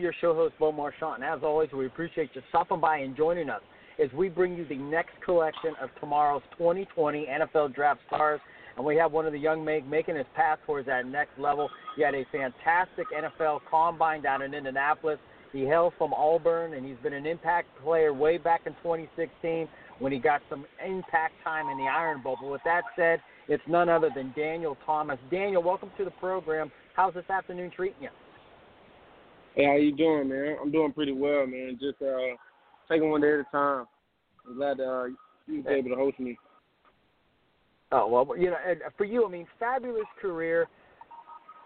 Your show host, Bo Marchionte, and as always, we appreciate you stopping by and joining us as we bring you the next collection of tomorrow's 2020 NFL Draft Stars. And we have one of the young men making his path towards that next level. He had a fantastic NFL combine down in Indianapolis. He hails from Auburn, and he's been an impact player way back in 2016 when he got some impact time in the Iron Bowl. But with that said, it's none other than Daniel Thomas. Daniel, welcome to the program. How's this afternoon treating you? Hey, how you doing, man? I'm doing pretty well, man. Just uh, taking one day at a time. I'm glad uh, you was able to host me. Oh well, you know, and for you, I mean, fabulous career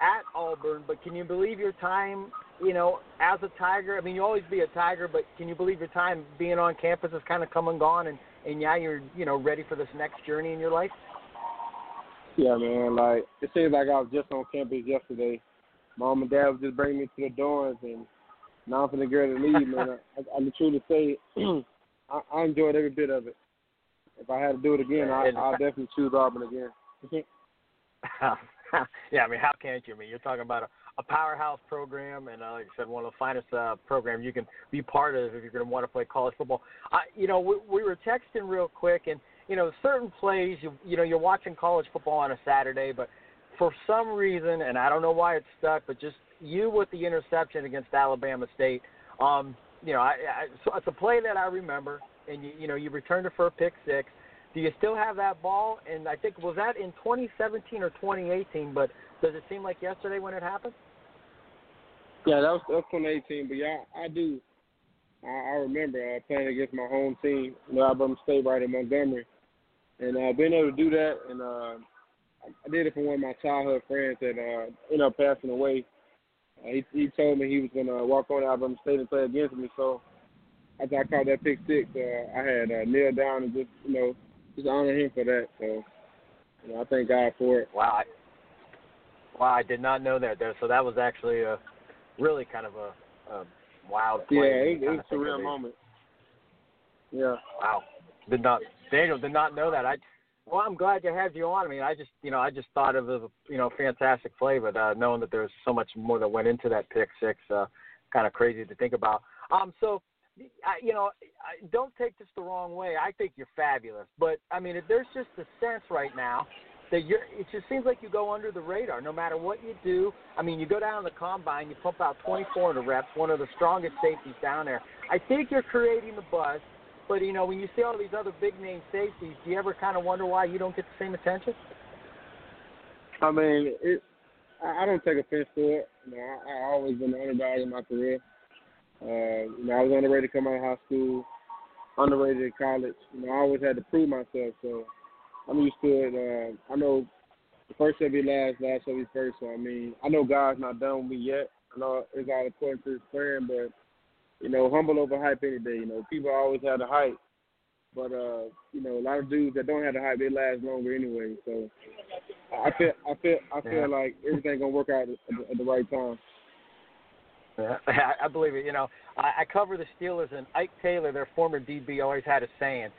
at Auburn. But can you believe your time, you know, as a Tiger? I mean, you always be a Tiger, but can you believe your time being on campus has kind of come and gone, and and now you're, you know, ready for this next journey in your life? Yeah, man. Like it seems like I was just on campus yesterday. Mom and Dad was just bringing me to the dorms, and now I'm finna get ready to leave, man. I, I, I'm true to say, I, I enjoyed every bit of it. If I had to do it again, I, I'll definitely choose Auburn again. yeah, I mean, how can't you? I mean, you're talking about a, a powerhouse program, and uh, like I said, one of the finest uh, programs you can be part of if you're going to want to play college football. I, you know, we, we were texting real quick, and you know, certain plays, you you know, you're watching college football on a Saturday, but for some reason, and I don't know why it stuck, but just you with the interception against Alabama State. Um, you know, I, I so it's a play that I remember, and you you know, you returned it for a pick six. Do you still have that ball? And I think was that in 2017 or 2018? But does it seem like yesterday when it happened? Yeah, that was, that was 2018. But yeah, I do. I, I remember uh, playing against my home team, Alabama State, right in Montgomery, and uh, being able to do that, and uh, I did it for one of my childhood friends that uh, ended up passing away. Uh, he, he told me he was going to walk on Alabama State and play against me. So after I caught that pick six, uh, I had uh, kneeled down and just, you know, just honor him for that. So you know, I thank God for it. Wow, I, wow, I did not know that there. So that was actually a really kind of a, a wild play. Yeah, it, it was a think of real moment. Yeah. Wow, did not Daniel did not know that. I well, I'm glad to have you on. I mean, I just you know I just thought of a you know fantastic play, but uh, knowing that there's so much more that went into that pick six, uh, kind of crazy to think about. Um, so. I, you know, I, don't take this the wrong way. I think you're fabulous, but I mean, there's just a sense right now that you're. It just seems like you go under the radar, no matter what you do. I mean, you go down the combine, you pump out 24 in the reps, one of the strongest safeties down there. I think you're creating the buzz. But you know, when you see all these other big name safeties, do you ever kind of wonder why you don't get the same attention? I mean, it. I don't take offense to it. You know, I, I always been the underdog in my career. Uh, you know, I was underrated coming out of high school, underrated in college. You know, I always had to prove myself. So I'm used to it. Uh, I know the first shall be last, last shall be first. So I mean, I know God's not done with me yet. I know it's all according to His plan, but you know, humble over hype any day. You know, people always have the hype, but uh, you know, a lot of dudes that don't have the hype, they last longer anyway. So I feel, I feel, I feel Yeah. like everything gonna work out at the, at the right time. Yeah, I, I believe it. You know, I, I cover the Steelers, and Ike Taylor, their former DB, always had a saying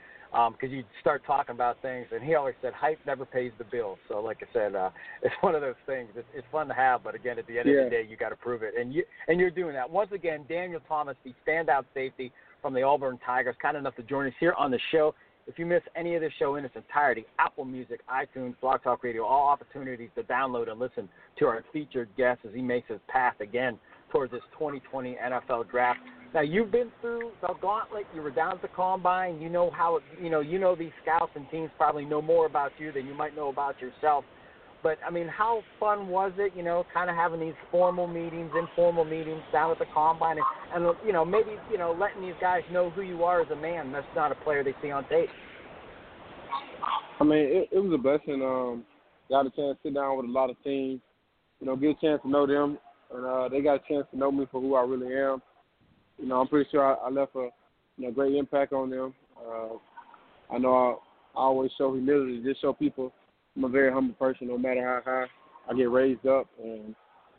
because you start talking about things, and he always said, "Hype never pays the bills." So, like I said, uh, it's one of those things. It's, it's fun to have, but again, at the end of the day, you got to prove it, and you and you're doing that. Once again, Daniel Thomas, the standout safety from the Auburn Tigers, kind enough to join us here on the show. If you miss any of the show in its entirety, Apple Music, iTunes, Blog Talk Radio, all opportunities to download and listen to our featured guest as he makes his path again towards this 2020 NFL draft. Now you've been through the gauntlet. You were down at the combine. You know how it, you know you know these scouts and teams probably know more about you than you might know about yourself. But I mean, how fun was it? You know, kind of having these formal meetings, informal meetings down at the combine, and, and you know, maybe you know, letting these guys know who you are as a man. That's not a player they see on tape. I mean, it, it was a blessing. Um, got a chance to sit down with a lot of teams, you know, get a chance to know them, and uh, they got a chance to know me for who I really am. You know, I'm pretty sure I, I left a you know great impact on them. Uh, I know I, I always show humility, just show people I'm a very humble person, no matter how high I get raised up, and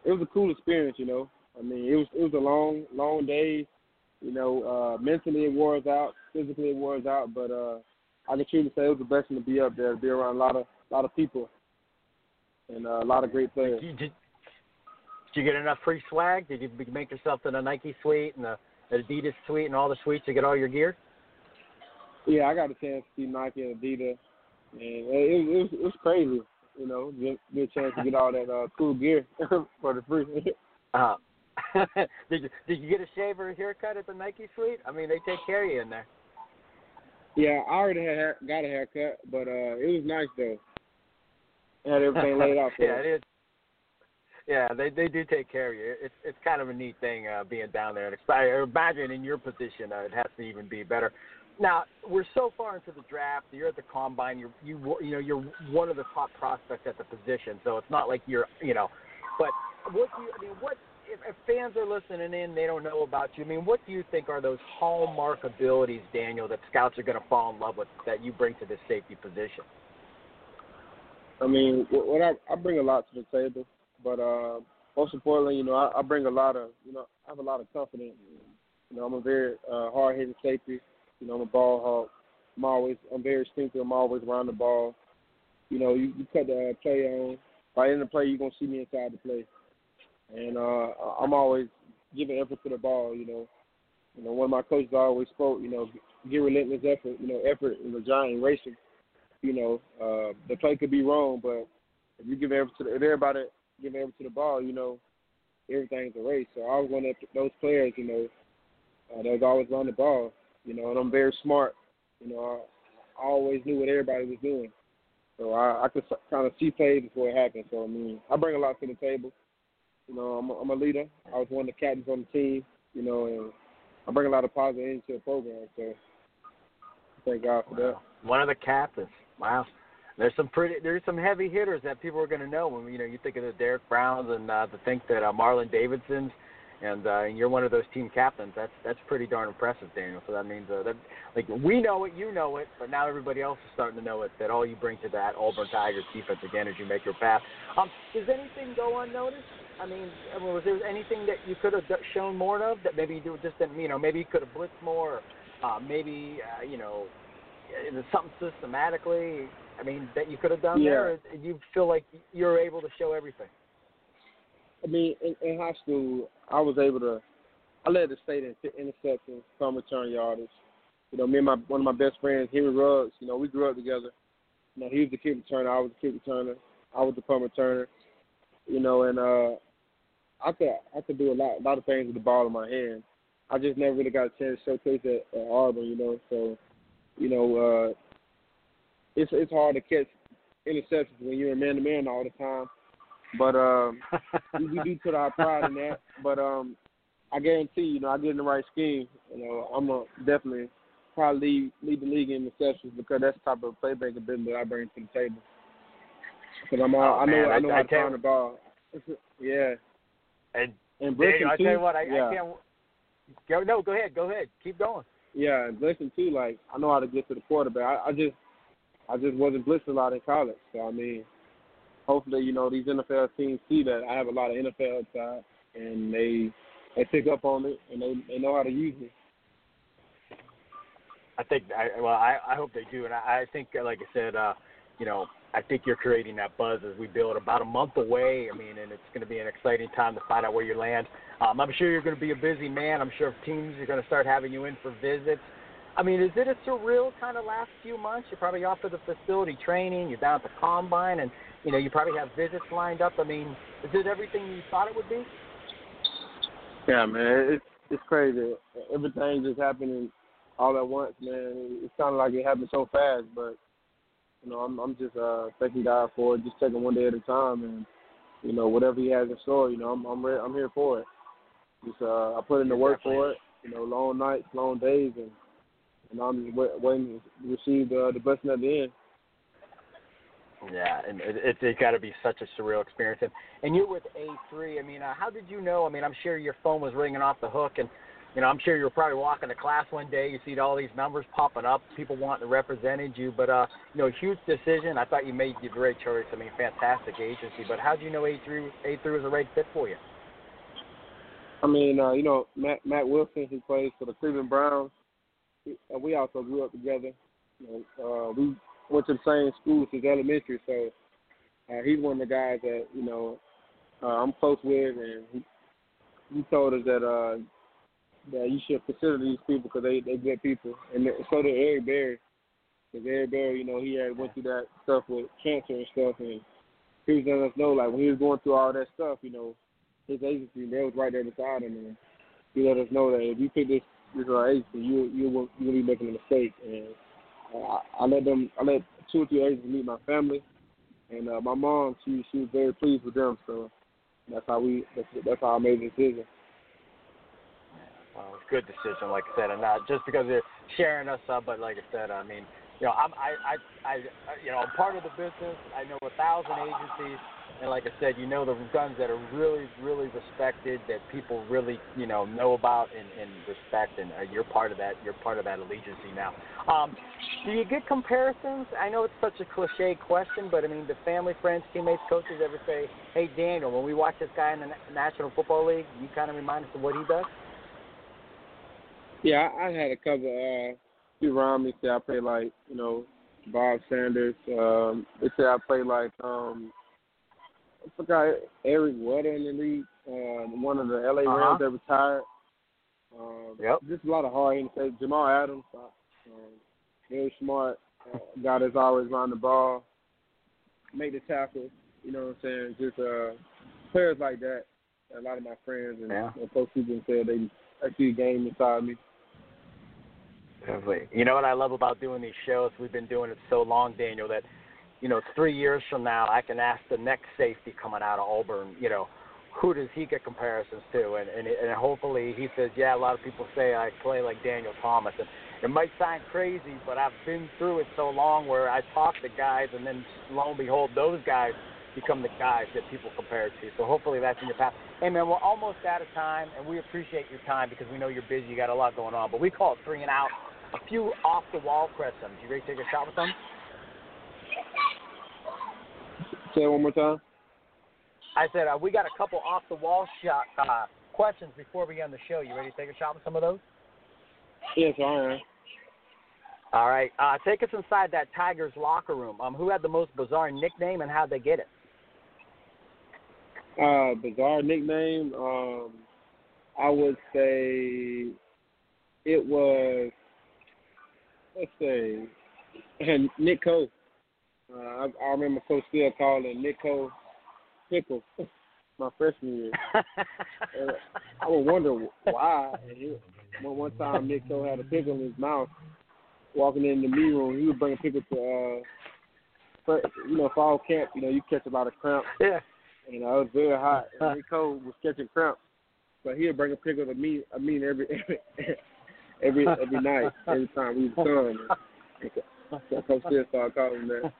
it was a cool experience. You know, I mean, it was it was a long, long day. You know, uh, mentally it wore us out, physically it wore us out, but uh, I can truly say it was a blessing to be up there, to be around a lot of a lot of people, and uh, a lot of great players. Did did you get enough free swag? Did you make yourself in a Nike suite and a Adidas suite and all the suites to get all your gear? Yeah, I got a chance to see Nike and Adidas, and it, it, was, it was crazy. You know, get, get a chance to get all that uh, cool gear for the free. uh, did you did you get a shave or a haircut at the Nike suite? I mean, they take care of you in there. Yeah, I already had hair, got a haircut, but uh it was nice though. Had everything laid out. For you. yeah, it is. Yeah, they they do take care of you. It's it's kind of a neat thing uh, being down there, I imagine in your position uh, it has to even be better. Now we're so far into the draft. You're at the combine. You're you you know you're one of the top prospects at the position. So it's not like you're you know. But what do you I mean? What if, if fans are listening in, they don't know about you. I mean, what do you think are those hallmark abilities, Daniel, that scouts are going to fall in love with that you bring to this safety position? I mean, what I, I bring a lot to the table, but uh, most importantly, you know, I, I bring a lot of, you know, I have a lot of confidence. You know, I'm a very uh, hard-hitting safety. You know, I'm a ball hawk. I'm always, I'm very instinctive. I'm always around the ball. You know, you, you cut the play on. By the end of the play, you're gonna see me inside the play and uh, I'm always giving effort to the ball. You know, you know, one of my coaches always spoke. You know, give relentless effort. You know, effort is a giant racing. You know, uh, the play could be wrong, but if you give effort to the, if everybody give effort to the ball, you know, everything's a race. So I was one of those players. You know, uh, that was always on the ball. You know, and I'm very smart. You know, I, always knew what everybody was doing. So I, I could kind of see plays before it happened. So I mean, I bring a lot to the table. You know, I'm a, I'm a leader. I was one of the captains on the team. You know, and I bring a lot of positive into the program. So thank God for wow. that. One of the captains. Wow. There's some pretty, there's some heavy hitters that people are going to know when you know you think of the Derrick Browns and uh, to think that uh, Marlon Davidson's and uh, and you're one of those team captains. That's that's pretty darn impressive, Daniel. So that means uh, that like we know it, you know it, but now everybody else is starting to know it. That all you bring to that Auburn Tigers defense again as you make your path. Um, does anything go unnoticed? I mean, was there anything that you could have shown more of that maybe you just didn't, you know, maybe you could have blitzed more, or, uh, maybe uh, you know, something systematically. I mean, that you could have done yeah. there. You feel like you're able to show everything. I mean, in, in high school, I was able to. I led the state in interceptions, punt return yardage. You know, me and my one of my best friends, Henry Ruggs. You know, we grew up together. You know, he was the kick returner, I was the kick returner, I was the punt returner. You know, and uh I could I could do a lot a lot of things with the ball in my hand. I just never really got a chance to showcase it at Auburn, you know. So, you know, uh, it's it's hard to catch interceptions when you're a man to man all the time. But um, we, do put our pride in that. But um, I guarantee, you know, I get in the right scheme. You know, I'm gonna definitely probably lead, lead the league in interceptions because that's the type of playmaking ability that I bring to the table. Because I'm all, oh, I know man, I know I, how to find the ball. yeah. And, and Daniel, I tell you what, I, yeah. I can't. Go, no, go ahead, go ahead, keep going. Yeah, and blitzing too. Like I know how to get to the quarterback. I, I just, I just wasn't blitzing a lot in college. So I mean, hopefully, you know, these NFL teams see that I have a lot of NFL upside, and they they pick up on it and they they know how to use it. I think I well I I hope they do, and I, I think like I said, uh, you know, I think you're creating that buzz as we build. About a month away, I mean, and it's going to be an exciting time to find out where you land. Um, I'm sure you're going to be a busy man. I'm sure teams are going to start having you in for visits. I mean, is it a surreal kind of last few months? You're probably off to the facility training. You're down at the combine, and you know you probably have visits lined up. I mean, is it everything you thought it would be? Yeah, man, it's it's crazy. Everything just happening all at once, man. It's kind of like it happened so fast, but you know, I'm I'm just uh thanking God for it, just taking one day at a time, and you know, whatever He has in store, you know, I'm I'm re- I'm here for it. Just uh, I put in the work for it, you know, long nights, long days, and and I'm just wait, waiting to receive the the blessing at the end. Yeah, and it, it, it's got to be such a surreal experience. And and you're with A3. I mean, uh, how did you know? I mean, I'm sure your phone was ringing off the hook, and you know, I'm sure you were probably walking to class one day. You see all these numbers popping up, people wanting to represent you. But uh, you know, huge decision. I thought you made the great choice. I mean, fantastic agency. But how did you know A3 A3 was the right fit for you? I mean, uh, you know, Mack Mack Wilson, who plays for the Cleveland Browns. We also grew up together. Uh, we went to the same school since elementary, so uh, he's one of the guys that you know uh, I'm close with, and he, he told us that uh, that you should consider these people because they they good people, and so did Eric Berry. Because Eric Berry, you know, he had went through that stuff with cancer and stuff, and he was letting us know like when he was going through all that stuff, you know, his agency they was right there beside him, and he let us know that if you pick this this uh, agency, you you will you will be making a mistake, and I, I let them, I let two or three agents meet my family, and uh, my mom, she she was very pleased with them. So that's how we, that's, that's how I made the decision. Well, good decision, like I said, and not just because they're sharing us up, but like I said, I mean, you know, I'm, I, I, I, you know, I'm part of the business. I know a thousand agencies and like I said, you know the guns that are really, really respected, that people really, you know, know about and, and respect, and uh, you're part of that. You're part of that allegiance now. Um, do you get comparisons? I know it's such a cliche question, but I mean, the family, friends, teammates, coaches ever say, "Hey, Daniel, when we watch this guy in the National Football League, you kind of remind us of what he does"? Yeah, I, I had a couple. Uh, people around me say I play like, you know, Bob Sanders. Um, they say I play like. um I forgot Eric Weddle in the league, uh, one of the LA uh-huh. Rams that retired. Um, yep. Just a lot of hard hitting say Jamal Adams, uh, um, very smart uh, guy that's always on the ball, make the tackle. You know what I'm saying? Just uh, players like that. A lot of my friends and yeah. you know, people said they actually game inside me. Definitely. You know what I love about doing these shows? We've been doing it so long, Daniel, that you know, three years from now, I can ask the next safety coming out of Auburn, you know, who does he get comparisons to? And and, and hopefully he says, yeah, a lot of people say I play like Daniel Thomas. And it might sound crazy, but I've been through it so long where I talk to guys, and then lo and behold, those guys become the guys that people compare to. So hopefully that's in your path. Hey man, we're almost out of time, and we appreciate your time because we know you're busy. You got a lot going on, but we call it three and out. A few off the wall questions. You ready to take a shot with them? Say it one more time. I said uh, we got a couple off the wall shot uh, questions before we end the show. You ready to take a shot with some of those? Yes, I am. All right. Uh, take us inside that Tigers locker room. Um, who had the most bizarre nickname and how'd they get it? Uh, bizarre nickname. Um, I would say it was. Let's say, and Nick Coe. Uh, I, I remember Coach Steele calling Nico Pickle my freshman year. uh, I would wonder why. One one time Nico had a pickle in his mouth. Walking in the meet room, he would bring a pickle to, uh, you know, fall camp. You know, you catch a lot of cramps. Yeah. You know, it was very hot. And Nico was catching cramps, but he'd bring a pickle to me. I mean, every every every every night, every time we was done. So Coach Steele started calling that.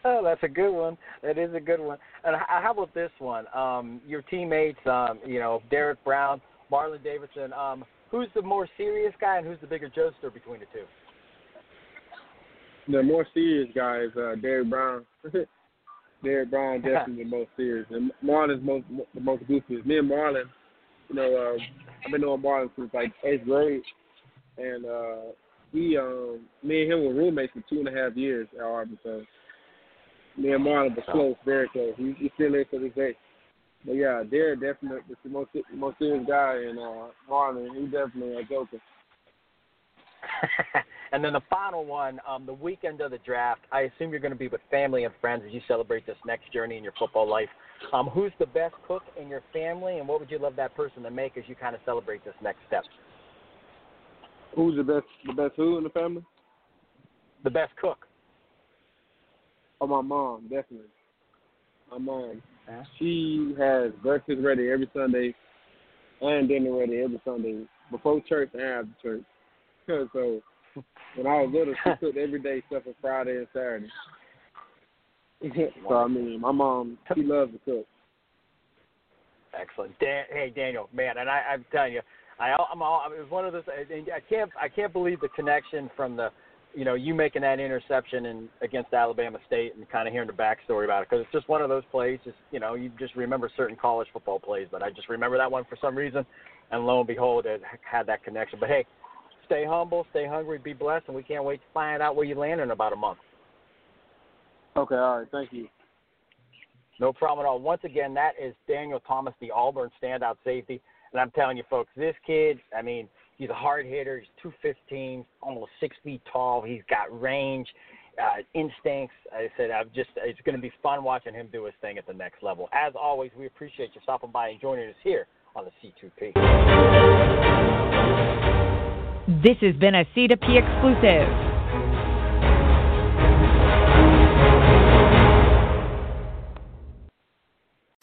Oh, that's a good one. That is a good one. And how about this one? Um, your teammates, um, you know, Derrick Brown, Marlon Davidson. Um, who's the more serious guy, and who's the bigger jokester between the two? The more serious guy is uh, Derrick Brown. Derrick Brown definitely the most serious, and Marlon's most the most goofy. Me and Marlon, you know, uh, I've been knowing Marlon since like eighth grade, and uh, he, um, me and him were roommates for two and a half years at Arkansas. Me and Marlon were close, very close. He, he still is to this day. But yeah, Derrick definitely the most most serious guy, and uh, Marlon he definitely a joker. and then the final one, um, the weekend of the draft. I assume you're going to be with family and friends as you celebrate this next journey in your football life. Um, who's the best cook in your family, and what would you love that person to make as you kind of celebrate this next step? Who's the best? The best who in the family? The best cook. Oh, my mom, definitely. My mom. She has breakfast ready every Sunday and dinner ready every Sunday before church and after church. so when I was little, she cooked everyday stuff for Friday and Saturday. so I mean, my mom, she loves to cook. Excellent, Dan, hey Daniel, man, and I, I'm telling you, I, I'm all, it was one of those. I can't, I can't believe the connection from the, you know, you making that interception and against Alabama State and kind of hearing the backstory about it because it's just one of those plays. Just you know, you just remember certain college football plays, but I just remember that one for some reason, and lo and behold, it had that connection. But hey, stay humble, stay hungry, be blessed, and we can't wait to find out where you land in about a month. Okay, all right, thank you. No problem at all. Once again, that is Daniel Thomas, the Auburn standout safety. And I'm telling you, folks, this kid, I mean, he's a hard hitter. He's 215, almost six feet tall. He's got range, uh, instincts. I said, I'm just, it's going to be fun watching him do his thing at the next level. As always, we appreciate you stopping by and joining us here on the C2P. This has been a C2P exclusive.